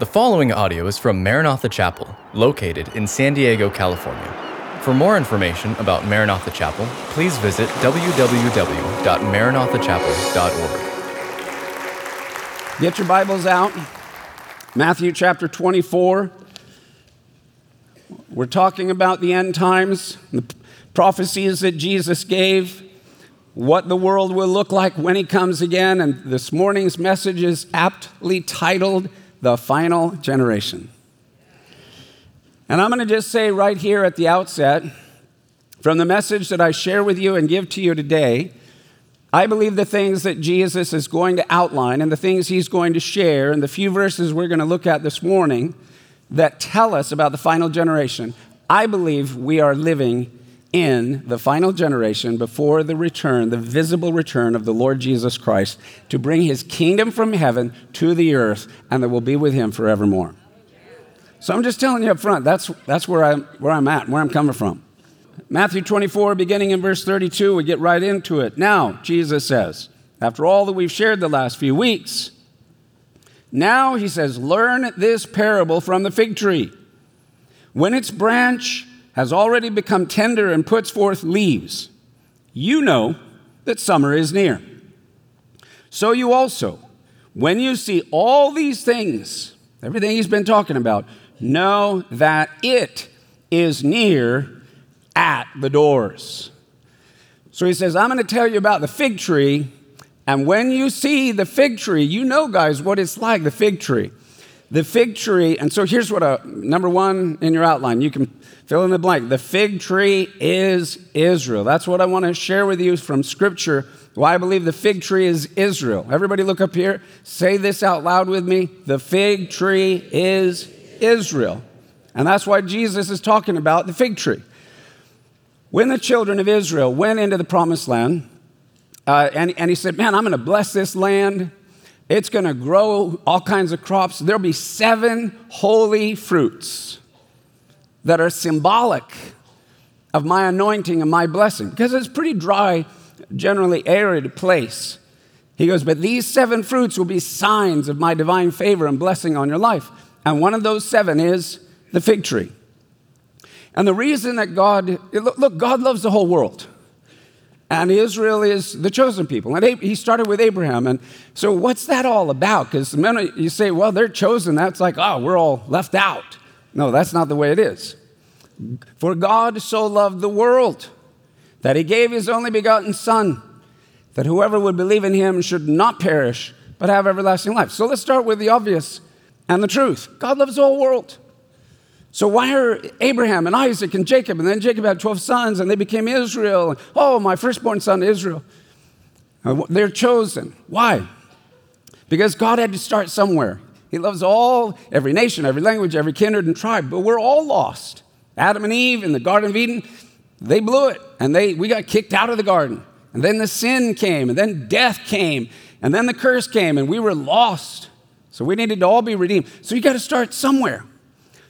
The following audio is from Maranatha Chapel, located in San Diego, California. For more information about Maranatha Chapel, please visit www.maranathachapel.org. Get your Bibles out. Matthew chapter 24. We're talking about the end times, the prophecies that Jesus gave, what the world will look like when he comes again. And this morning's message is aptly titled the final generation. And I'm going to just say right here at the outset from the message that I share with you and give to you today, I believe the things that Jesus is going to outline and the things he's going to share and the few verses we're going to look at this morning that tell us about the final generation, I believe we are living in the final generation before the return, the visible return of the Lord Jesus Christ to bring his kingdom from heaven to the earth and that will be with him forevermore. So I'm just telling you up front, that's, that's where, I'm, where I'm at, where I'm coming from. Matthew 24, beginning in verse 32, we get right into it. Now, Jesus says, after all that we've shared the last few weeks, now he says, learn this parable from the fig tree. When its branch has already become tender and puts forth leaves, you know that summer is near. So you also, when you see all these things, everything he's been talking about, know that it is near at the doors. So he says, I'm going to tell you about the fig tree. And when you see the fig tree, you know, guys, what it's like the fig tree. The fig tree, and so here's what a number one in your outline. You can Fill in the blank. The fig tree is Israel. That's what I want to share with you from Scripture. Why I believe the fig tree is Israel. Everybody, look up here. Say this out loud with me. The fig tree is Israel. And that's why Jesus is talking about the fig tree. When the children of Israel went into the promised land, uh, and, and he said, Man, I'm going to bless this land. It's going to grow all kinds of crops. There'll be seven holy fruits that are symbolic of my anointing and my blessing because it's pretty dry, generally arid place. He goes, But these seven fruits will be signs of my divine favor and blessing on your life. And one of those seven is the fig tree. And the reason that God, look, God loves the whole world. And Israel is the chosen people. And he started with Abraham. And so, what's that all about? Because the minute you say, well, they're chosen, that's like, oh, we're all left out. No, that's not the way it is. For God so loved the world that he gave his only begotten Son, that whoever would believe in him should not perish, but have everlasting life. So let's start with the obvious and the truth God loves the whole world. So why are Abraham and Isaac and Jacob, and then Jacob had 12 sons, and they became Israel? Oh, my firstborn son, Israel. Uh, they're chosen. Why? Because God had to start somewhere. He loves all, every nation, every language, every kindred and tribe, but we're all lost. Adam and Eve in the Garden of Eden, they blew it, and they, we got kicked out of the garden. And then the sin came, and then death came, and then the curse came, and we were lost. So we needed to all be redeemed. So you got to start somewhere.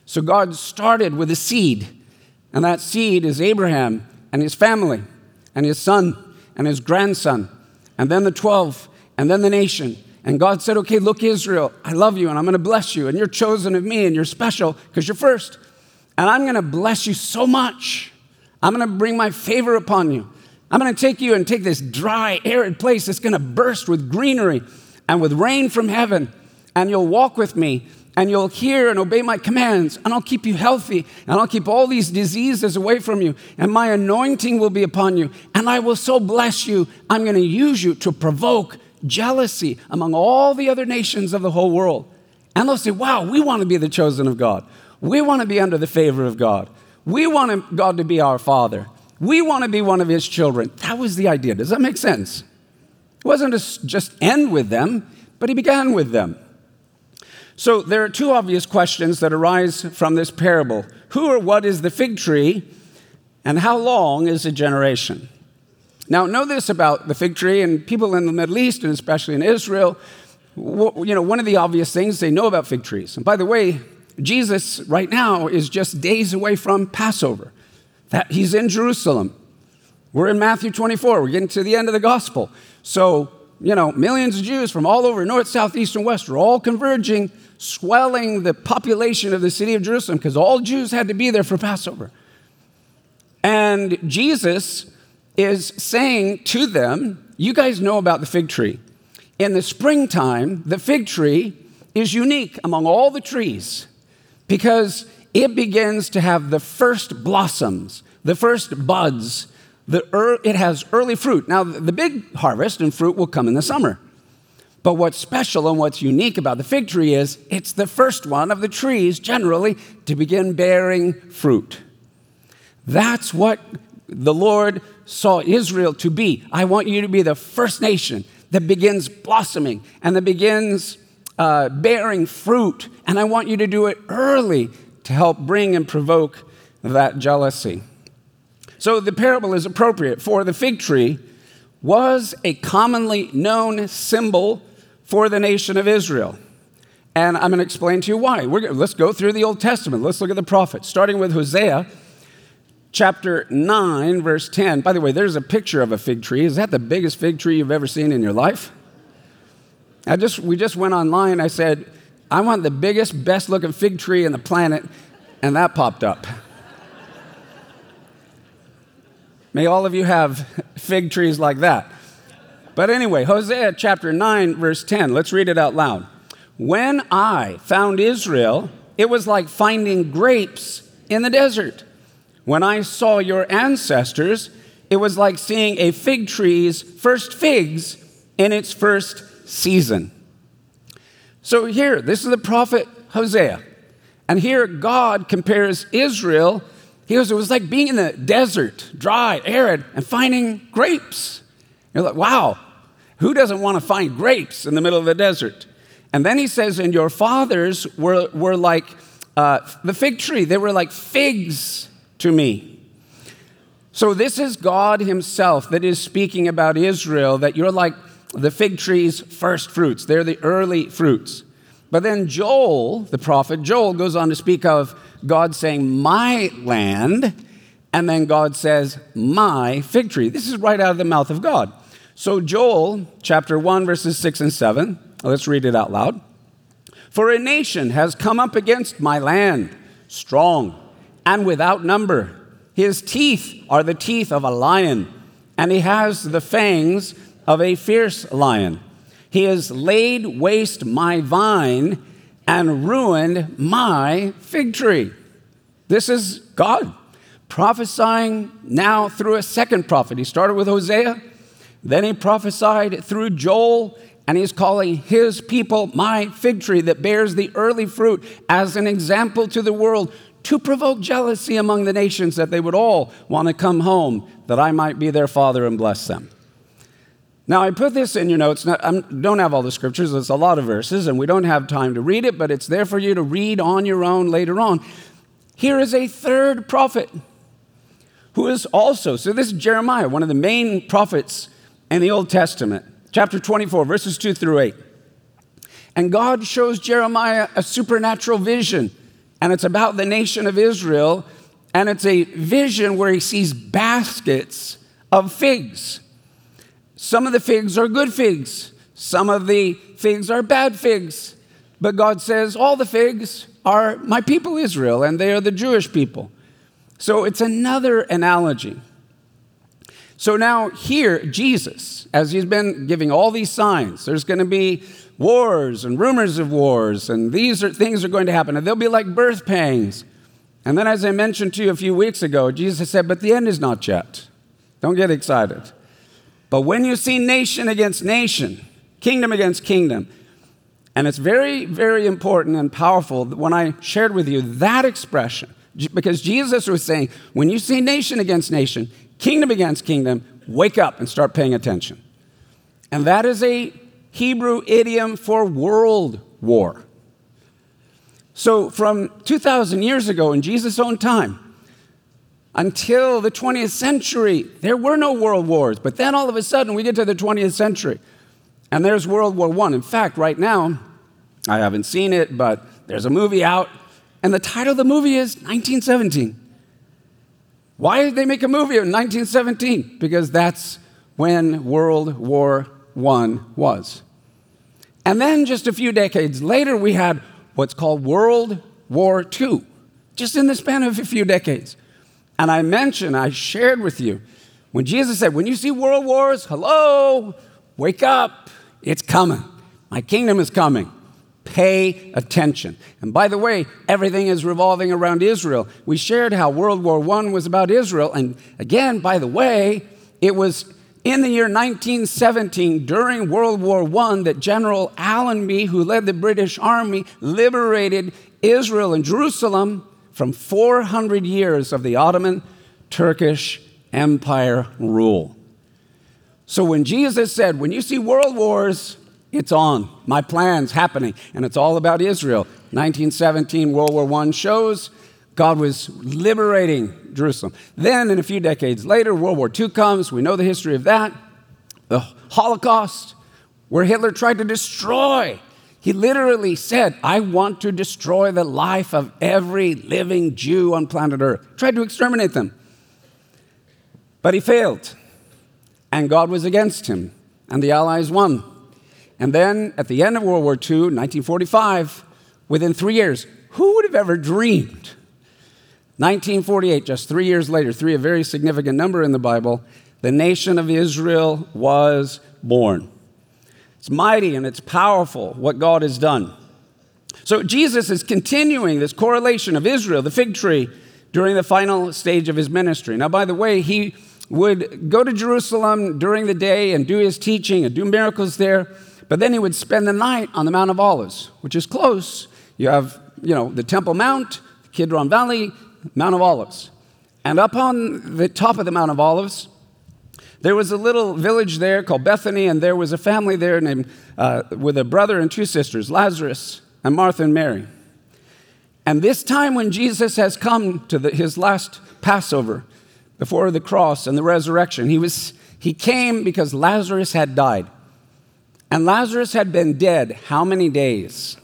So God started with a seed, and that seed is Abraham and his family, and his son, and his grandson, and then the 12, and then the nation. And God said, Okay, look, Israel, I love you and I'm to bless you, and you're chosen of me, and you're special because you're first. And I'm to bless you so much. I'm to bring my favor upon you. I'm to take you and take this dry, arid place that's to burst with greenery and with rain from heaven. And you'll walk with me and you'll hear and obey my commands, and I'll keep you healthy, and I'll keep all these diseases away from you, and my anointing will be upon you, and I will so bless you. I'm going to use you to provoke jealousy among all the other nations of the whole world. And they'll say, Wow, we want to be the chosen of God. We want to be under the favor of God. We want God to be our Father. We want to be one of His children. That was the idea. Does that make sense? It wasn't just end with them, but He began with them. So there are two obvious questions that arise from this parable Who or what is the fig tree, and how long is a generation? Now, know this about the fig tree, and people in the Middle East, and especially in Israel, you know, one of the obvious things they know about fig trees. And by the way, Jesus right now is just days away from Passover. That he's in Jerusalem. We're in Matthew 24. We're getting to the end of the gospel. So, you know, millions of Jews from all over north, south, east, and west are all converging swelling the population of the city of Jerusalem because all Jews had to be there for Passover. And Jesus is saying to them, You guys know about the fig tree. In the springtime, the fig tree is unique among all the trees because it begins to have the first blossoms, the first buds. The er, it has early fruit. Now, the big harvest and fruit will come in the summer. But what's special and what's unique about the fig tree is it's the first one of the trees generally to begin bearing fruit. That's what the Lord saw Israel to be. I want you to be the first nation that begins blossoming and that begins uh, bearing fruit. And I want you to do it early to help bring and provoke that jealousy. So the parable is appropriate, for the fig tree was a commonly known symbol for the nation of Israel. And I'm going to explain to you why. We're, let's go through the Old Testament. Let's look at the prophets, starting with Hosea chapter 9, verse 10. By the way, there's a picture of a fig tree. Is that the biggest fig tree you've ever seen in your life? I just, we just went online. I said, I want the biggest, best looking fig tree in the planet, and that popped up. May all of you have fig trees like that. But anyway, Hosea chapter 9, verse 10, let's read it out loud. When I found Israel, it was like finding grapes in the desert. When I saw your ancestors, it was like seeing a fig tree's first figs in its first season. So here, this is the prophet Hosea. And here God compares Israel. He goes, it was like being in the desert, dry, arid, and finding grapes. You're like, wow, who doesn't want to find grapes in the middle of the desert? And then he says, and your fathers were, were like uh, the fig tree, they were like figs to me. So, this is God Himself that is speaking about Israel, that you're like the fig tree's first fruits. They're the early fruits. But then Joel, the prophet Joel, goes on to speak of God saying, My land, and then God says, My fig tree. This is right out of the mouth of God. So, Joel chapter 1, verses 6 and 7, let's read it out loud. For a nation has come up against my land, strong and without number. His teeth are the teeth of a lion, and he has the fangs of a fierce lion. He has laid waste my vine and ruined my fig tree. This is God prophesying now through a second prophet. He started with Hosea, then he prophesied through Joel, and he's calling his people my fig tree that bears the early fruit as an example to the world to provoke jealousy among the nations that they would all want to come home that I might be their father and bless them. Now, I put this in your notes. I don't have all the scriptures, it's a lot of verses, and we don't have time to read it, but it's there for you to read on your own later on. Here is a third prophet who is also, so this is Jeremiah, one of the main prophets in the Old Testament, chapter 24, verses 2 through 8. And God shows Jeremiah a supernatural vision and it's about the nation of Israel, and it's a vision where he sees baskets of figs. Some of the figs are good figs, some of the figs are bad figs. But God says, All the figs are my people Israel, and they are the Jewish people. So it's another analogy. So now, here, Jesus, as he's been giving all these signs, there's going to be wars and rumors of wars, and these are, things are going to happen, and they'll be like birth pangs. And then, as I mentioned to you a few weeks ago, Jesus said, But the end is not yet. Don't get excited. But when you see nation against nation, kingdom against kingdom, and it's very, very important and powerful when I shared with you that expression, because Jesus was saying, when you see nation against nation, kingdom against kingdom, wake up and start paying attention. And that is a Hebrew idiom for world war. So, from 2,000 years ago in Jesus' own time until the 20th century, there were no world wars. But then all of a sudden, we get to the 20th century and there's World War I. In fact, right now, I haven't seen it, but there's a movie out, and the title of the movie is 1917. Why did they make a movie in 1917? Because that's when World War one was. And then just a few decades later, we had what's called World War II, just in the span of a few decades. And I mentioned, I shared with you, when Jesus said, When you see world wars, hello, wake up, it's coming. My kingdom is coming. Pay attention. And by the way, everything is revolving around Israel. We shared how World War I was about Israel. And again, by the way, it was in the year 1917, during World War I, that General Allenby, who led the British Army, liberated Israel and Jerusalem from 400 years of the Ottoman Turkish Empire rule. So when Jesus said, When you see world wars, it's on. My plan's happening. And it's all about Israel. 1917, World War I shows God was liberating Jerusalem. Then, in a few decades later, World War II comes. We know the history of that. The Holocaust, where Hitler tried to destroy. He literally said, I want to destroy the life of every living Jew on planet Earth. Tried to exterminate them. But he failed. And God was against him. And the Allies won. And then at the end of World War II, 1945, within three years, who would have ever dreamed? 1948, just three years later, three, a very significant number in the Bible, the nation of Israel was born. It's mighty and it's powerful what God has done. So Jesus is continuing this correlation of Israel, the fig tree, during the final stage of his ministry. Now, by the way, he would go to Jerusalem during the day and do his teaching and do miracles there. But then he would spend the night on the Mount of Olives, which is close. You have, you know, the Temple Mount, Kidron Valley, Mount of Olives. And up on the top of the Mount of Olives, there was a little village there called Bethany, and there was a family there named uh, with a brother and two sisters, Lazarus and Martha and Mary. And this time when Jesus has come to the, his last Passover before the cross and the resurrection, he, was, he came because Lazarus had died. And Lazarus had been dead how many days?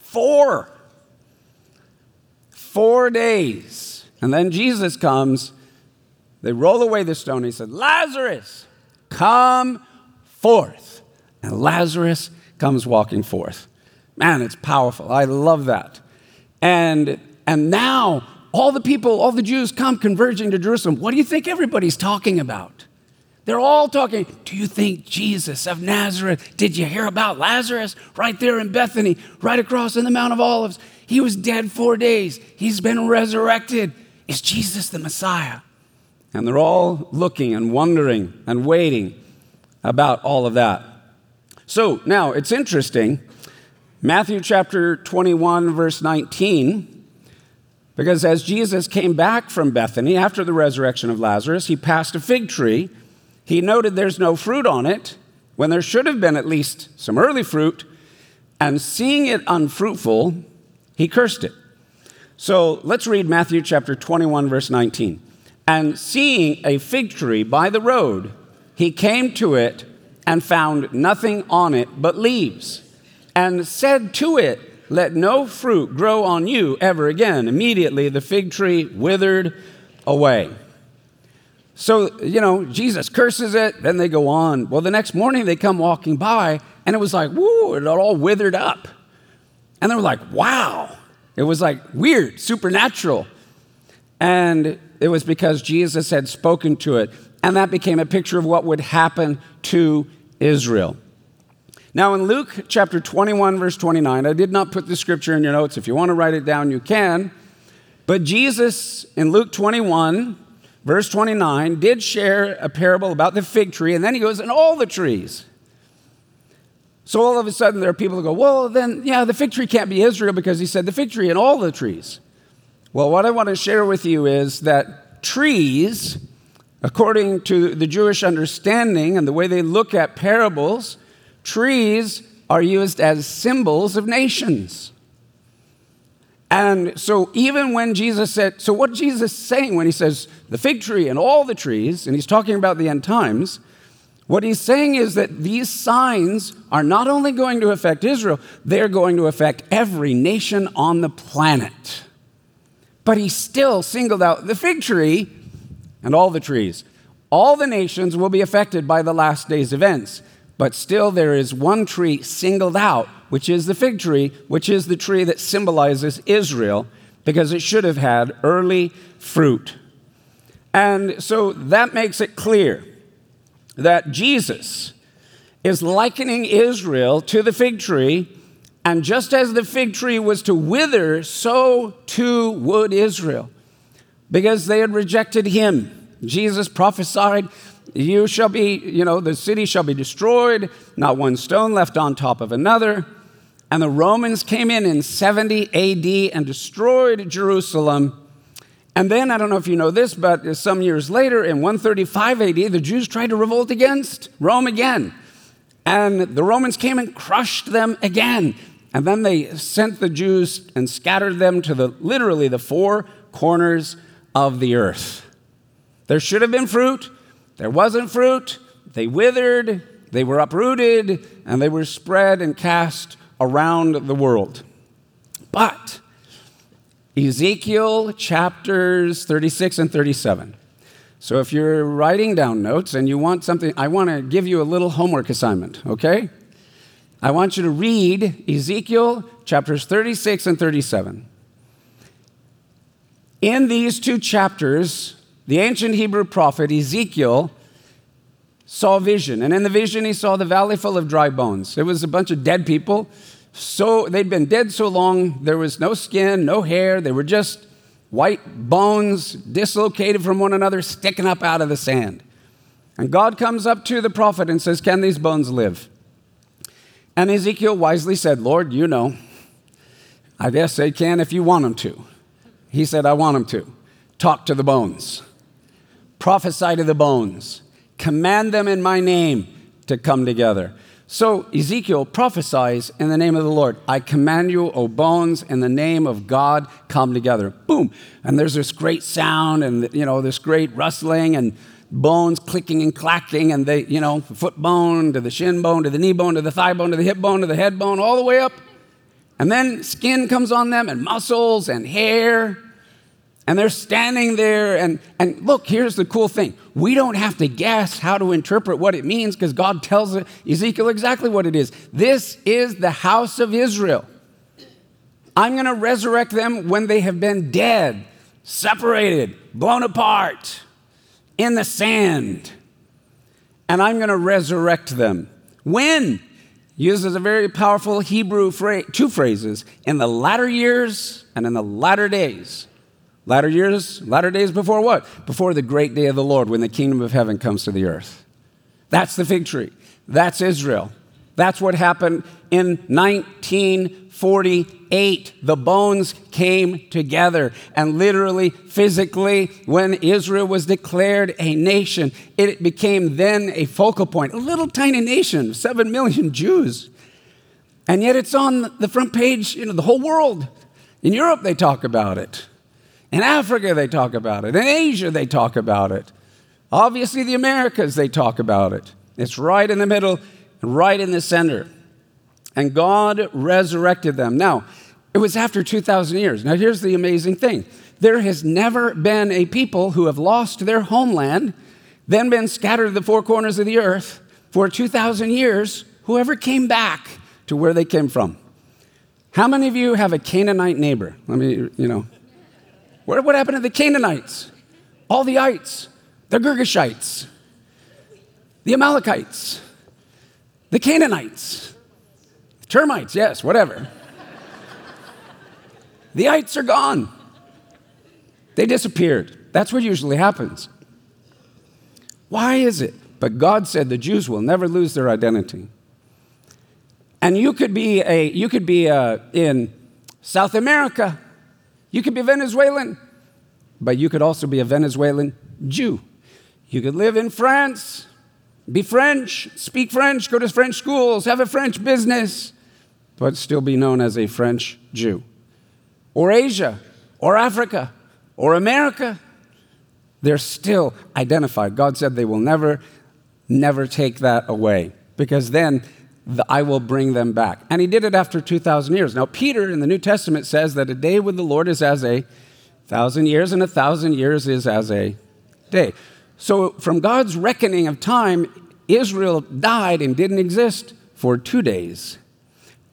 Four. Four days. And then Jesus comes. They roll away the stone. He said, Lazarus, come forth. And Lazarus comes walking forth. Man, it's powerful. I love that. And, and now all the people, all the Jews come converging to Jerusalem. What do you think everybody's talking about? They're all talking, Do you think Jesus of Nazareth? Did you hear about Lazarus right there in Bethany, right across in the Mount of Olives? He was dead four days, he's been resurrected. Is Jesus the Messiah? And they're all looking and wondering and waiting about all of that. So now it's interesting. Matthew chapter 21, verse 19, because as Jesus came back from Bethany after the resurrection of Lazarus, he passed a fig tree he noted there's no fruit on it when there should have been at least some early fruit, and seeing it unfruitful, he cursed it. So let's read Matthew chapter 21, verse 19. And seeing a fig tree by the road, he came to it and found nothing on it but leaves, and said to it, Let no fruit grow on you ever again. Immediately the fig tree withered away. So, you know, Jesus curses it, then they go on. Well, the next morning they come walking by, and it was like, woo, it all withered up. And they were like, wow. It was like weird, supernatural. And it was because Jesus had spoken to it. And that became a picture of what would happen to Israel. Now, in Luke chapter 21, verse 29, I did not put the scripture in your notes. If you want to write it down, you can. But Jesus, in Luke 21, verse 29, did share a parable about the fig tree, and then he goes, and all the trees. So all of a sudden, there are people who go, well, then, yeah, the fig tree can't be Israel because he said the fig tree and all the trees. Well, what I want to share with you is that trees, according to the Jewish understanding and the way they look at parables, trees are used as symbols of nations. And so, even when Jesus said, so what Jesus is saying when he says the fig tree and all the trees, and he's talking about the end times, what he's saying is that these signs are not only going to affect Israel, they're going to affect every nation on the planet. But he still singled out the fig tree and all the trees. All the nations will be affected by the last days events, but still there is one tree singled out which is the fig tree, which is the tree that symbolizes Israel, because it should have had early fruit. And so that makes it clear that Jesus is likening Israel to the fig tree, and just as the fig tree was to wither, so too would Israel, because they had rejected him. Jesus prophesied, You shall be, you know, the city shall be destroyed, not one stone left on top of another. And the Romans came in in 70 AD and destroyed Jerusalem. And then, I don't know if you know this, but some years later, in 135 AD, the Jews tried to revolt against Rome again. And the Romans came and crushed them again. And then they sent the Jews and scattered them to the literally the four corners of the earth. There should have been fruit, there wasn't fruit, they withered, they were uprooted, and they were spread and cast around the world. But Ezekiel chapters 36 and 37. So if you're writing down notes and you want something, I want to give you a little homework assignment, okay? I want you to read Ezekiel chapters 36 and 37. In these two chapters, the ancient Hebrew prophet Ezekiel saw vision. And in the vision, he saw the valley full of dry bones. It was a bunch of dead people. So they'd been dead so long, there was no skin, no hair. They were just white bones dislocated from one another, sticking up out of the sand. And God comes up to the prophet and says, Can these bones live? And Ezekiel wisely said, Lord, you know. I guess they can if you want them to. He said, I want them to. Talk to the bones, prophesy to the bones, command them in my name to come together. So Ezekiel prophesies in the name of the Lord. I command you, O bones, in the name of God, come together. Boom. And there's this great sound and, you know, this great rustling and bones clicking and clacking and they, you know, foot bone to the shin bone to the knee bone to the thigh bone to the hip bone to the head bone, all the way up. And then skin comes on them and muscles and hair and they're standing there, and, and look, here's the cool thing. We don't have to guess how to interpret what it means because God tells Ezekiel exactly what it is. This is the house of Israel. I'm going to resurrect them when they have been dead, separated, blown apart in the sand. And I'm going to resurrect them. When? Uses a very powerful Hebrew phrase, two phrases in the latter years and in the latter days. Latter years, latter days before what? Before the great day of the Lord when the kingdom of heaven comes to the earth. That's the fig tree. That's Israel. That's what happened in 1948. The bones came together. And literally, physically, when Israel was declared a nation, it became then a focal point. A little tiny nation, seven million Jews. And yet it's on the front page, you know, the whole world. In Europe, they talk about it. In Africa, they talk about it. In Asia, they talk about it. Obviously, the Americas, they talk about it. It's right in the middle, right in the center. And God resurrected them. Now, it was after 2,000 years. Now, here's the amazing thing there has never been a people who have lost their homeland, then been scattered to the four corners of the earth for 2,000 years, whoever came back to where they came from. How many of you have a Canaanite neighbor? Let me, you know, what, what happened to the Canaanites? All the ites, the Girgashites, the Amalekites, the Canaanites, termites, yes, whatever. the ites are gone. They disappeared. That's what usually happens. Why is it? But God said the Jews will never lose their identity. And you could be a you could be a, uh, in South America you could be Venezuelan, but you could also be a Venezuelan Jew. You could live in France, be French, speak French, go to French schools, have a French business, but still be known as a French Jew. Or Asia, or Africa, or America. They're still identified. God said they will never, never take that away because then the, I will bring them back. And he did it after 2,000 years. Now, Peter in the New Testament says that a day with the Lord is as a thousand years, and a thousand years is as a day. So, from God's reckoning of time, Israel died and didn't exist for two days.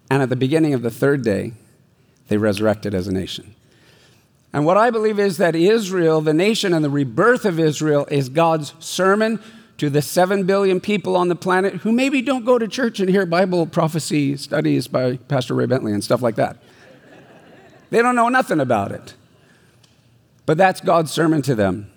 And at the beginning of the third day, they resurrected as a nation. And what I believe is that Israel, the nation and the rebirth of Israel, is God's sermon to the seven billion people on the planet who maybe don't go to church and hear Bible prophecy studies by Pastor Ray Bentley and stuff like that. they don't know nothing about it. But that's God's sermon to them.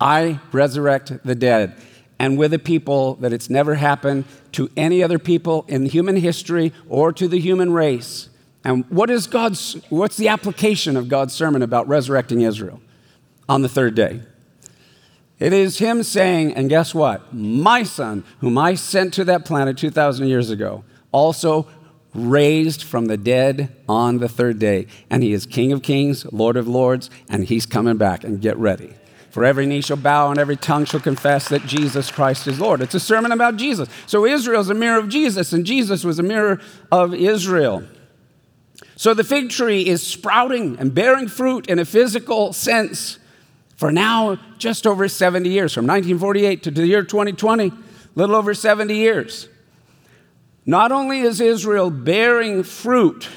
I resurrect the dead. And with a people that it's never happened to any other people in human history or to the human race. And what is God's, what's the application of God's sermon about resurrecting Israel on the third day? It is Him saying, and guess what? My son, whom I sent to that planet 2,000 years ago, also raised from the dead on the third day. And He is King of kings, Lord of lords, and He's coming back. And get ready. For every knee shall bow and every tongue shall confess that Jesus Christ is Lord. It's a sermon about Jesus. So Israel is a mirror of Jesus, and Jesus was a mirror of Israel. So the fig tree is sprouting and bearing fruit in a physical sense for now just over 70 years, from 1948 to the year 2020, a little over 70 years. Not only is Israel bearing fruit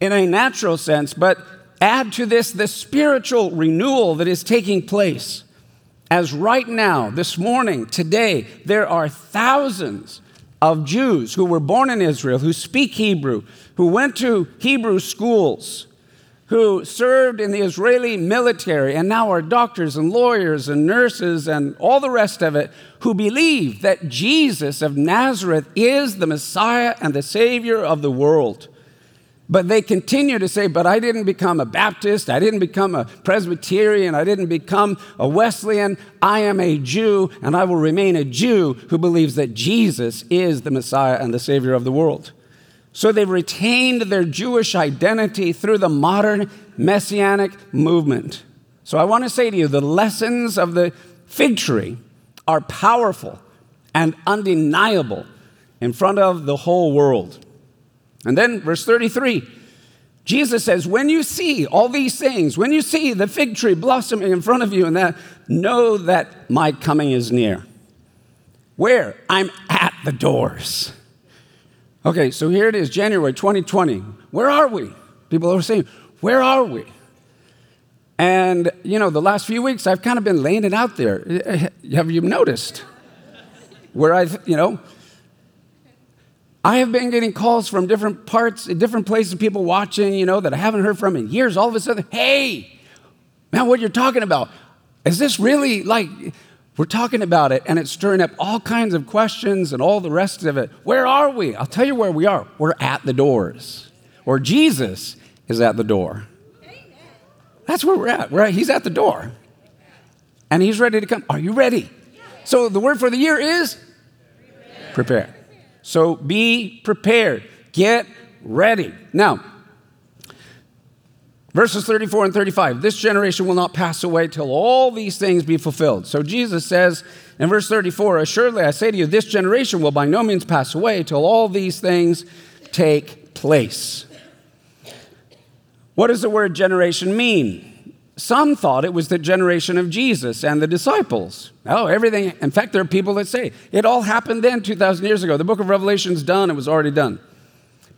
in a natural sense, but add to this the spiritual renewal that is taking place. As right now, this morning, today, there are thousands of Jews who were born in Israel, who speak Hebrew, who went to Hebrew schools, who served in the Israeli military and now are doctors and lawyers and nurses and all the rest of it, who believe that Jesus of Nazareth is the Messiah and the Savior of the world. But they continue to say, But I didn't become a Baptist, I didn't become a Presbyterian, I didn't become a Wesleyan. I am a Jew, and I will remain a Jew who believes that Jesus is the Messiah and the Savior of the world. So they've retained their Jewish identity through the modern messianic movement. So I want to say to you the lessons of the fig tree are powerful and undeniable in front of the whole world. And then, verse 33, Jesus says, When you see all these things, when you see the fig tree blossoming in front of you, and that, know that my coming is near. Where? I'm at the doors. Okay, so here it is, January 2020. Where are we? People are saying, Where are we? And, you know, the last few weeks I've kind of been laying it out there. Have you noticed? Where I've, you know, I have been getting calls from different parts, different places, people watching, you know, that I haven't heard from in years. All of a sudden, hey, man, what you're talking about? Is this really like, we're talking about it, and it's stirring up all kinds of questions and all the rest of it. Where are we? I'll tell you where we are. We're at the doors, or Jesus is at the door. That's where we're at. We're at he's at the door, and he's ready to come. Are you ready? So the word for the year is prepare. So be prepared. Get ready. Now, Verses 34 and 35 This generation will not pass away till all these things be fulfilled. So Jesus says in verse 34 Assuredly, I say to you, this generation will by no means pass away till all these things take place. What does the word generation mean? Some thought it was the generation of Jesus and the disciples. Oh, everything. In fact, there are people that say it all happened then 2,000 years ago. The book of Revelation's done, it was already done.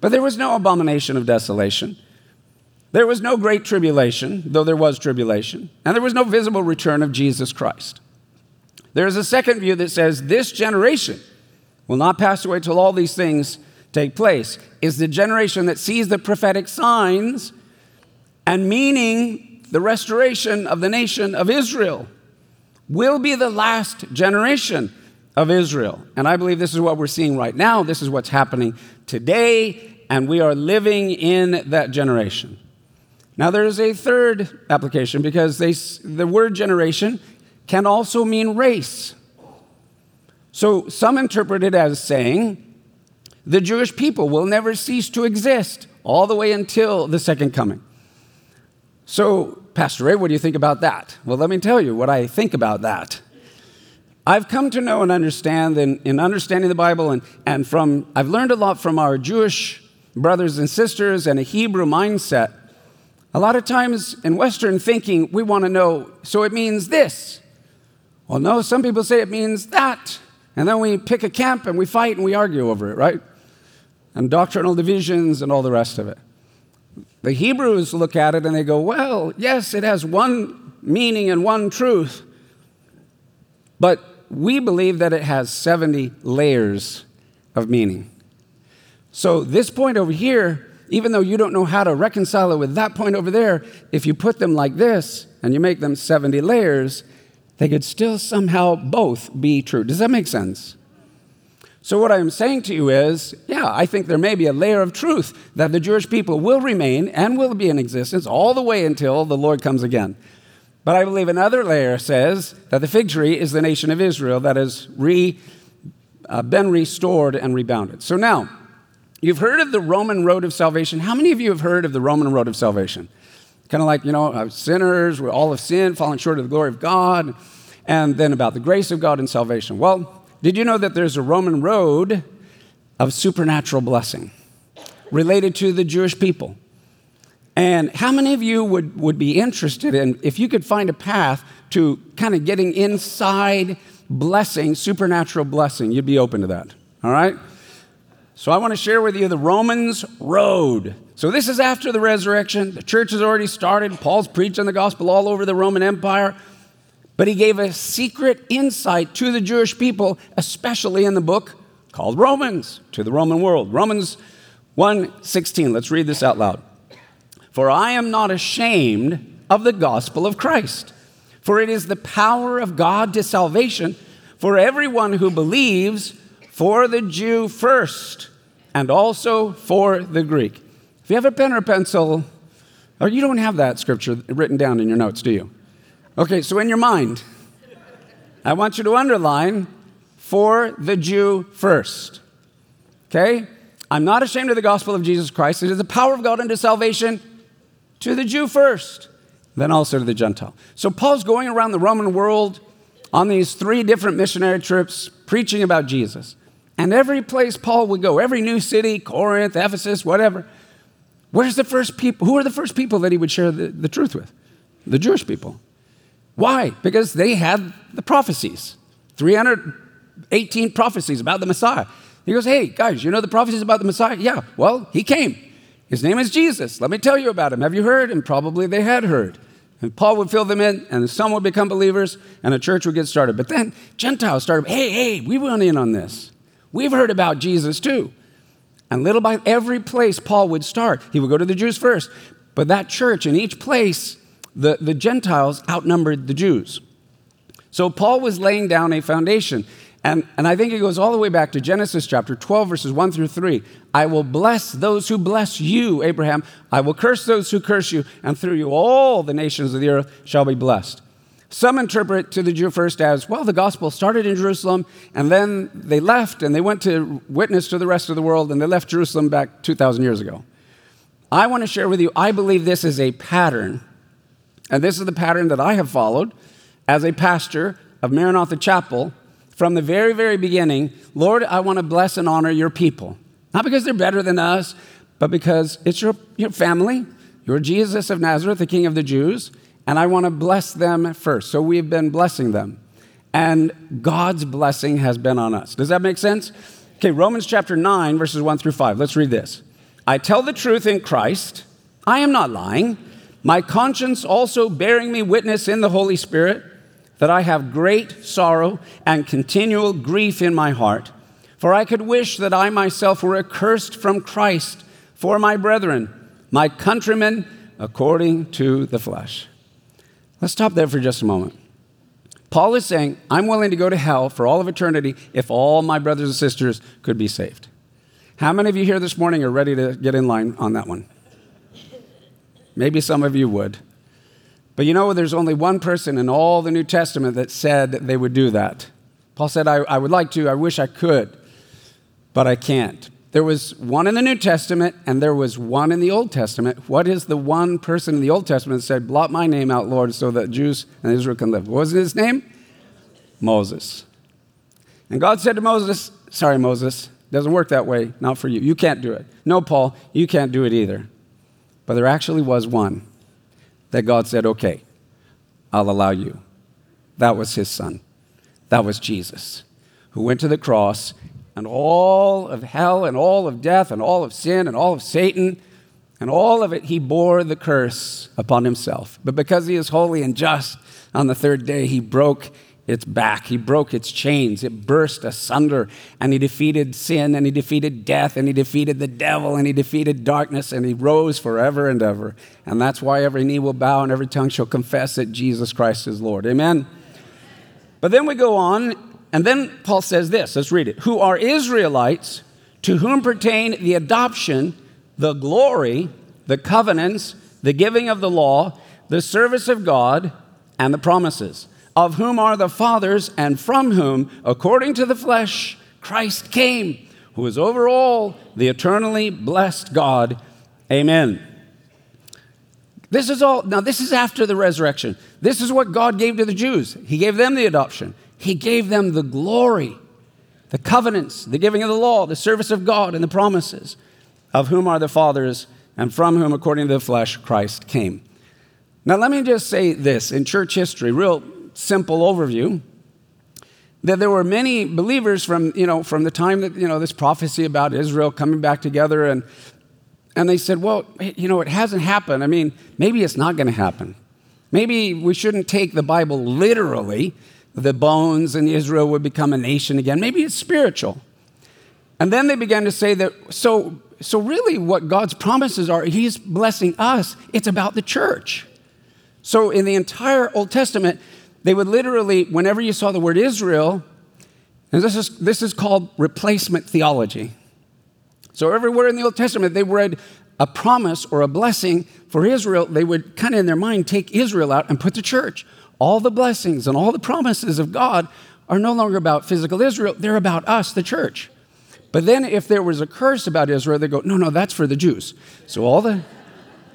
But there was no abomination of desolation. There was no great tribulation, though there was tribulation, and there was no visible return of Jesus Christ. There is a second view that says this generation will not pass away till all these things take place, is the generation that sees the prophetic signs and meaning the restoration of the nation of Israel will be the last generation of Israel. And I believe this is what we're seeing right now. This is what's happening today, and we are living in that generation. Now, there's a third application because they, the word generation can also mean race. So some interpret it as saying the Jewish people will never cease to exist all the way until the second coming. So, Pastor Ray, what do you think about that? Well, let me tell you what I think about that. I've come to know and understand in, in understanding the Bible, and, and from I've learned a lot from our Jewish brothers and sisters and a Hebrew mindset a lot of times in Western thinking, we want to know, so it means this. Well, no, some people say it means that. And then we pick a camp and we fight and we argue over it, right? and doctrinal divisions and all the rest of it. The Hebrews look at it and they go, well, yes, it has one meaning and one truth, but we believe that it has 70 layers of meaning. So, this point over here, even though you don't know how to reconcile it with that point over there, if you put them like this and you make them 70 layers, they could still somehow both be true. Does that make sense? So, what I'm saying to you is, yeah, I think there may be a layer of truth that the Jewish people will remain and will be in existence all the way until the Lord comes again. But I believe another layer says that the fig tree is the nation of Israel that has re, uh, been restored and rebounded. So now, you've heard of the Roman road of salvation. How many of you have heard of the Roman road of salvation? Kind of like, you know, uh, sinners, we're all of sin, falling short of the glory of God, and then about the grace of God and salvation. Well, did you know that there's a Roman road of supernatural blessing related to the Jewish people? And how many of you would, would be interested in if you could find a path to kind of getting inside blessing, supernatural blessing? You'd be open to that, all right? So I want to share with you the Romans road. So this is after the resurrection. The church has already started. Paul's preaching the gospel all over the Roman Empire. But he gave a secret insight to the Jewish people, especially in the book called Romans, to the Roman world. Romans 1:16. Let's read this out loud. For I am not ashamed of the gospel of Christ, for it is the power of God to salvation for everyone who believes, for the Jew first, and also for the Greek. If you have a pen or pencil, or you don't have that scripture written down in your notes, do you? Okay, so in your mind, I want you to underline for the Jew first. Okay? I'm not ashamed of the gospel of Jesus Christ. It is the power of God unto salvation to the Jew first, then also to the Gentile. So Paul's going around the Roman world on these three different missionary trips preaching about Jesus. And every place Paul would go, every new city, Corinth, Ephesus, whatever, where's the first people? Who are the first people that he would share the, the truth with? The Jewish people. Why? Because they had the prophecies 318 prophecies about the Messiah. He goes, Hey, guys, you know the prophecies about the Messiah? Yeah, well, he came. His name is Jesus. Let me tell you about him. Have you heard? And probably they had heard. And Paul would fill them in, and some would become believers, and a church would get started. But then Gentiles started, hey, hey, we want in on this. We've heard about Jesus too. And little by every place Paul would start, he would go to the Jews first. But that church in each place the, the Gentiles outnumbered the Jews. So Paul was laying down a foundation. And, and I think it goes all the way back to Genesis chapter 12, verses 1 through 3. I will bless those who bless you, Abraham. I will curse those who curse you, and through you all the nations of the earth shall be blessed. Some interpret to the Jew first as, well, the gospel started in Jerusalem, and then they left and they went to witness to the rest of the world, and they left Jerusalem back 2,000 years ago. I want to share with you, I believe this is a pattern and this is the pattern that I have followed as a pastor of Maranatha Chapel from the very, very beginning. Lord, I want to bless and honor your people. Not because they're better than us, but because it's your, your family. You're Jesus of Nazareth, the King of the Jews, and I want to bless them first. So we've been blessing them. And God's blessing has been on us. Does that make sense? Okay, Romans chapter 9, verses 1 through 5. Let's read this. I tell the truth in Christ. I am not lying my conscience also bearing me witness in the Holy Spirit that I have great sorrow and continual grief in my heart. For I could wish that I myself were accursed from Christ for my brethren, my countrymen, according to the flesh. Let's stop there for just a moment. Paul is saying, I'm willing to go to hell for all of eternity if all my brothers and sisters could be saved. How many of you here this morning are ready to get in line on that one? Maybe some of you would. But you know, there's only one person in all the New Testament that said they would do that. Paul said, I, I would like to, I wish I could, but I can't. There was one in the New Testament and there was one in the Old Testament. What is the one person in the Old Testament that said, Blot my name out, Lord, so that Jews and Israel can live? What was his name? Moses. And God said to Moses, Sorry, Moses, doesn't work that way, not for you. You can't do it. No, Paul, you can't do it either. But there actually was one that God said, okay, I'll allow you. That was his son. That was Jesus, who went to the cross and all of hell and all of death and all of sin and all of Satan and all of it, he bore the curse upon himself. But because he is holy and just, on the third day, he broke its back. He broke its chains. It burst asunder. And he defeated sin, and he defeated death, and he defeated the devil, and he defeated darkness, and he rose forever and ever. And that's why every knee will bow and every tongue shall confess that Jesus Christ is Lord. Amen. But then we go on, and then Paul says this let's read it. Who are Israelites, to whom pertain the adoption, the glory, the covenants, the giving of the law, the service of God, and the promises of whom are the fathers, and from whom, according to the flesh, Christ came, who is over all, the eternally blessed God. Amen. This is all, now, this is after the resurrection. This is what God gave to the Jews. He gave them the adoption, He gave them the glory, the covenants, the giving of the law, the service of God, and the promises, of whom are the fathers, and from whom, according to the flesh, Christ came. Now, let me just say this in church history, real simple overview that there were many believers from, you know, from the time that, you know, this prophecy about Israel coming back together and, and they said, well, you know, it hasn't happened. I mean, maybe it's not going to happen. Maybe we shouldn't take the Bible literally, the bones and Israel would become a nation again. Maybe it's spiritual. And then they began to say that, so, so really what God's promises are, He's blessing us, it's about the church. So in the entire Old Testament, they would literally, whenever you saw the word Israel, and this is, this is called replacement theology. So everywhere in the Old Testament, they read a promise or a blessing for Israel. They would kind of in their mind take Israel out and put the church. All the blessings and all the promises of God are no longer about physical Israel, they're about us, the church. But then if there was a curse about Israel, they go, no, no, that's for the Jews. So all the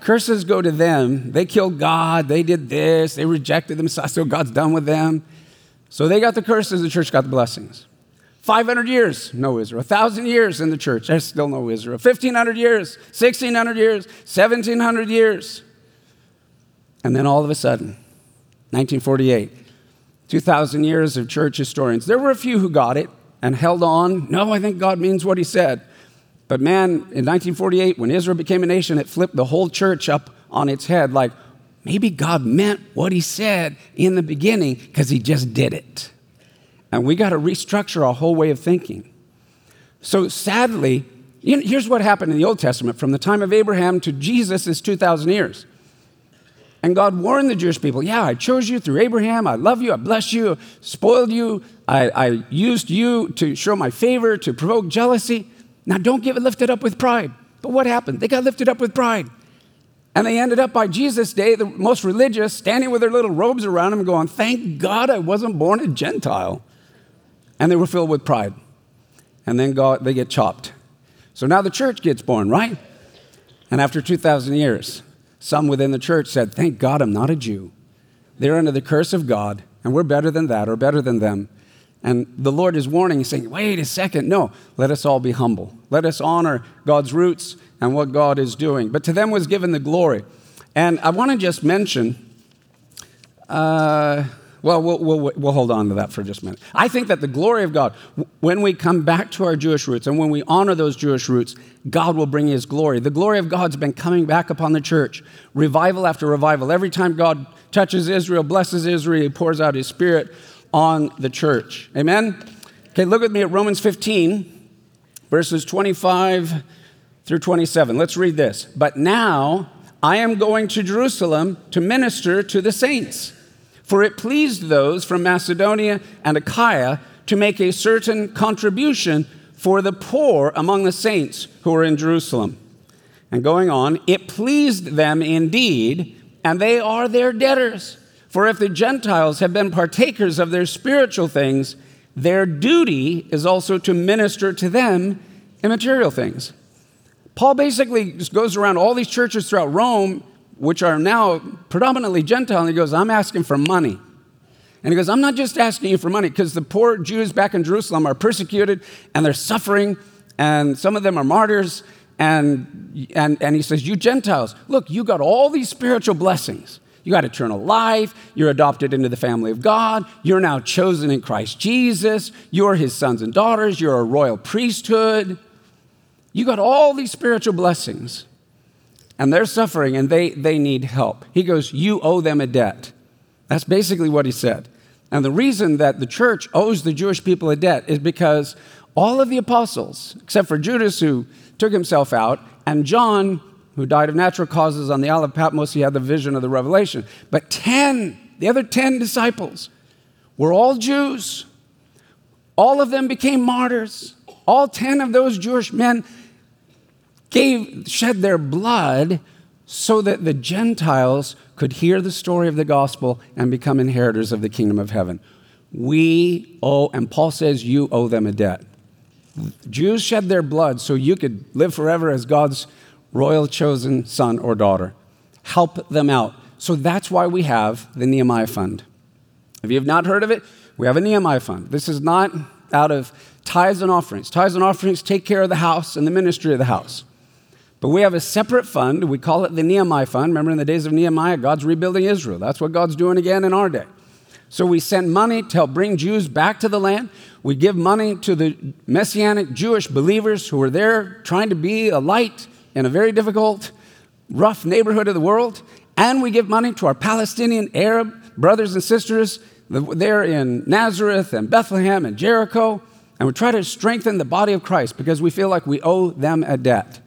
Curses go to them. They killed God. They did this. They rejected the Messiah. So God's done with them. So they got the curses. The church got the blessings. 500 years, no Israel. 1,000 years in the church, there's still no Israel. 1,500 years, 1,600 years, 1,700 years. And then all of a sudden, 1948, 2,000 years of church historians. There were a few who got it and held on. No, I think God means what he said. But man, in 1948, when Israel became a nation, it flipped the whole church up on its head like, maybe God meant what he said in the beginning because he just did it. And we got to restructure our whole way of thinking. So sadly, you know, here's what happened in the Old Testament from the time of Abraham to Jesus is 2,000 years. And God warned the Jewish people, yeah, I chose you through Abraham. I love you. I bless you. Spoiled you. I, I used you to show my favor, to provoke jealousy. Now, don't get lifted up with pride. But what happened? They got lifted up with pride. And they ended up by Jesus' day, the most religious, standing with their little robes around them, going, Thank God I wasn't born a Gentile. And they were filled with pride. And then God, they get chopped. So now the church gets born, right? And after 2,000 years, some within the church said, Thank God I'm not a Jew. They're under the curse of God, and we're better than that or better than them. And the Lord is warning, saying, wait a second, no, let us all be humble. Let us honor God's roots and what God is doing. But to them was given the glory. And I want to just mention, uh, well, well, well, we'll hold on to that for just a minute. I think that the glory of God, when we come back to our Jewish roots and when we honor those Jewish roots, God will bring His glory. The glory of God's been coming back upon the church, revival after revival. Every time God touches Israel, blesses Israel, He pours out His Spirit on the church. Amen? Okay, look with me at Romans 15, verses 25 through 27. Let's read this. But now I am going to Jerusalem to minister to the saints, for it pleased those from Macedonia and Achaia to make a certain contribution for the poor among the saints who are in Jerusalem. And going on, it pleased them indeed, and they are their debtors. For if the Gentiles have been partakers of their spiritual things, their duty is also to minister to them in material things. Paul basically goes around all these churches throughout Rome, which are now predominantly Gentile, and he goes, I'm asking for money. And he goes, I'm not just asking you for money, because the poor Jews back in Jerusalem are persecuted and they're suffering, and some of them are martyrs. And, and, and he says, You Gentiles, look, you got all these spiritual blessings. You got eternal life. You're adopted into the family of God. You're now chosen in Christ Jesus. You're his sons and daughters. You're a royal priesthood. You got all these spiritual blessings. And they're suffering and they, they need help. He goes, You owe them a debt. That's basically what he said. And the reason that the church owes the Jewish people a debt is because all of the apostles, except for Judas, who took himself out, and John, who died of natural causes on the Isle of Patmos, he had the vision of the revelation. But 10, the other 10 disciples, were all Jews. All of them became martyrs. All 10 of those Jewish men gave, shed their blood so that the Gentiles could hear the story of the gospel and become inheritors of the kingdom of heaven. We owe, and Paul says, you owe them a debt. Jews shed their blood so you could live forever as God's royal chosen son or daughter. Help them out. So that's why we have the Nehemiah Fund. If you have not heard of it, we have a Nehemiah Fund. This is not out of tithes and offerings. Tithes and offerings take care of the house and the ministry of the house. But we have a separate fund. We call it the Nehemiah Fund. Remember, in the days of Nehemiah, God's rebuilding Israel. That's what God's doing again in our day. So we send money to help bring Jews back to the land. We give money to the Messianic Jewish believers who are there trying to be a light in a very difficult, rough neighborhood of the world. And we give money to our Palestinian Arab brothers and sisters there in Nazareth and Bethlehem and Jericho. And we try to strengthen the body of Christ because we feel like we owe them a debt.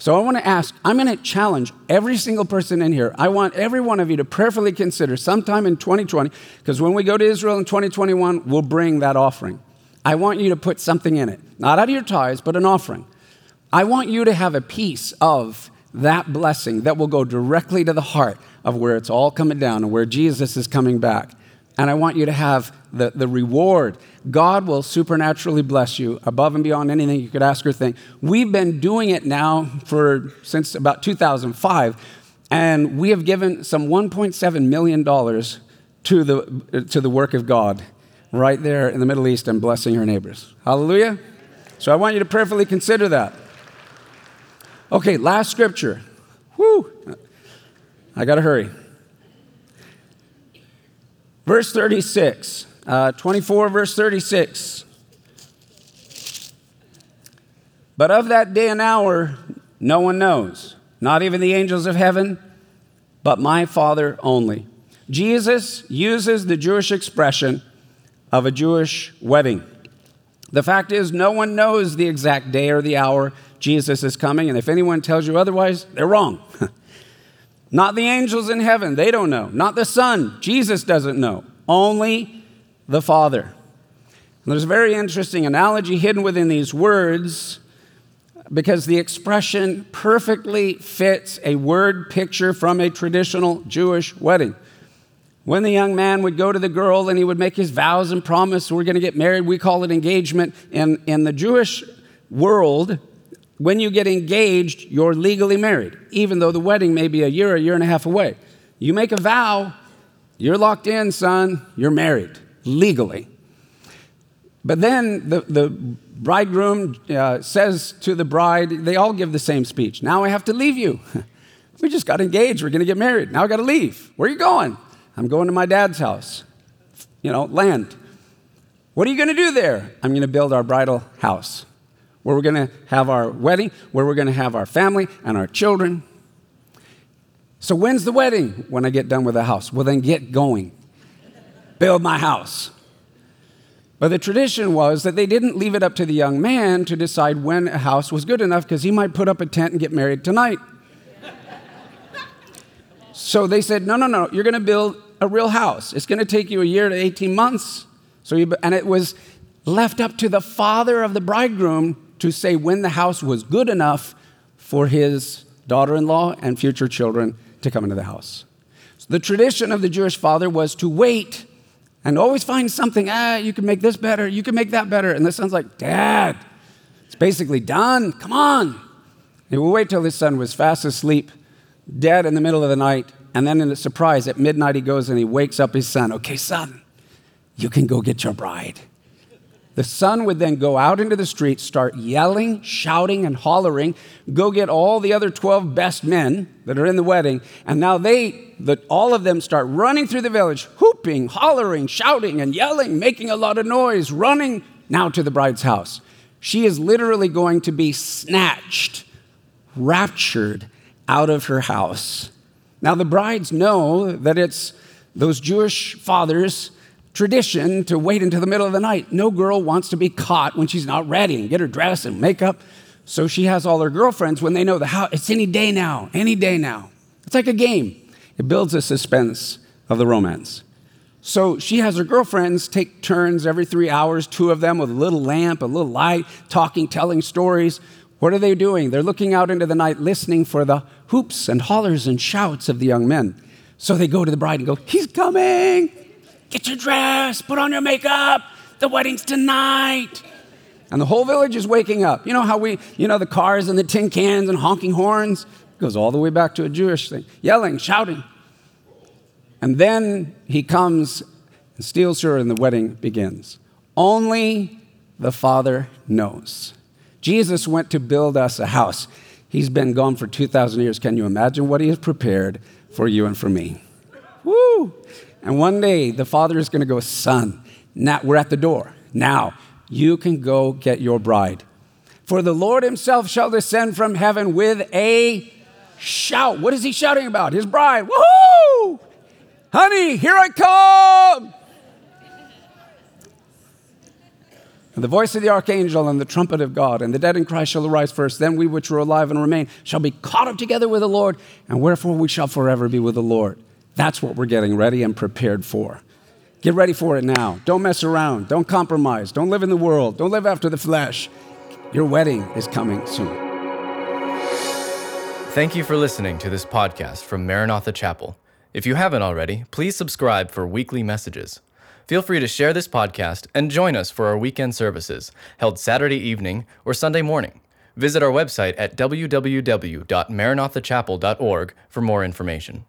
So I want to ask, I'm going to challenge every single person in here. I want every one of you to prayerfully consider sometime in 2020, because when we go to Israel in 2021, we'll bring that offering. I want you to put something in it, not out of your tithes, but an offering. I want you to have a piece of that blessing that will go directly to the heart of where it's all coming down and where Jesus is coming back. And I want you to have the, the reward. God will supernaturally bless you above and beyond anything you could ask or think. We've been doing it now for since about 2005, and we have given some $1.7 million to the, to the work of God right there in the Middle East and blessing your neighbors. Hallelujah. So I want you to prayerfully consider that. Okay, last scripture. Whoo! I got to hurry. Verse 36, uh, 24, verse 36. But of that day and hour, no one knows, not even the angels of heaven, but my Father only. Jesus uses the Jewish expression of a Jewish wedding. The fact is, no one knows the exact day or the hour Jesus is coming, and if anyone tells you otherwise, they're wrong. Not the angels in heaven, they don't know. Not the Son, Jesus doesn't know. Only the Father. And there's a very interesting analogy hidden within these words because the expression perfectly fits a word picture from a traditional Jewish wedding. When the young man would go to the girl and he would make his vows and promise, we're going to get married, we call it engagement. In, in the Jewish world, when you get engaged, you're legally married, even though the wedding may be a year, a year and a half away. You make a vow, you're locked in, son, you're married, legally. But then the, the bridegroom uh, says to the bride, they all give the same speech. Now I have to leave you. we just got engaged, we're gonna get married. Now I gotta leave. Where are you going? I'm going to my dad's house, you know, land. What are you gonna do there? I'm gonna build our bridal house where we're going to have our wedding, where we're going to have our family and our children. So, when's the wedding? When I get done with the house. Well, then get going. Build my house. But the tradition was that they didn't leave it up to the young man to decide when a house was good enough because he might put up a tent and get married tonight. so they said, no, no, no, you're going to build a real house. It's going to take you a year to 18 months. So you, and it was left up to the father of the bridegroom to say when the house was good enough for his daughter in law and future children to come into the house. So the tradition of the Jewish father was to wait and always find something. Ah, you can make this better, you can make that better. And the son's like, Dad, it's basically done. Come on. He would wait till his son was fast asleep, dead in the middle of the night. And then, in a surprise, at midnight, he goes and he wakes up his son. Okay, son, you can go get your bride. The son would then go out into the street, start yelling, shouting, and hollering, go get all the other 12 best men that are in the wedding, and now they, the, all of them start running through the village, whooping, hollering, shouting, and yelling, making a lot of noise, running now to the bride's house. She is literally going to be snatched, raptured out of her house. Now, the brides know that it's those Jewish fathers' tradition to wait until the middle of the night. No girl wants to be caught when she's not ready and get her dress and makeup. So she has all her girlfriends when they know the house, it's any day now, any day now. It's like a game. It builds a suspense of the romance. So she has her girlfriends take turns every three hours, two of them with a little lamp, a little light, talking, telling stories. What are they doing? They're looking out into the night, listening for the hoops and hollers and shouts of the young men. So they go to the bride and go, He's coming! Get your dress, put on your makeup, the wedding's tonight. And the whole village is waking up. You know how we, you know, the cars and the tin cans and honking horns? It goes all the way back to a Jewish thing. Yelling, shouting. And then he comes and steals her, and the wedding begins. Only the Father knows. Jesus went to build us a house. He's been gone for 2,000 years. Can you imagine what he has prepared for you and for me? And one day the father is going to go, Son, now we're at the door. Now you can go get your bride. For the Lord himself shall descend from heaven with a shout. What is he shouting about? His bride. Woohoo! Honey, here I come! And the voice of the archangel and the trumpet of God, and the dead in Christ shall arise first. Then we which are alive and remain shall be caught up together with the Lord, and wherefore we shall forever be with the Lord. That's what we're getting ready and prepared for. Get ready for it now. Don't mess around. Don't compromise. Don't live in the world. Don't live after the flesh. Your wedding is coming soon. Thank you for listening to this podcast from Maranatha Chapel. If you haven't already, please subscribe for weekly messages. Feel free to share this podcast and join us for our weekend services held Saturday evening or Sunday morning. Visit our website at www.maranathachapel.org for more information.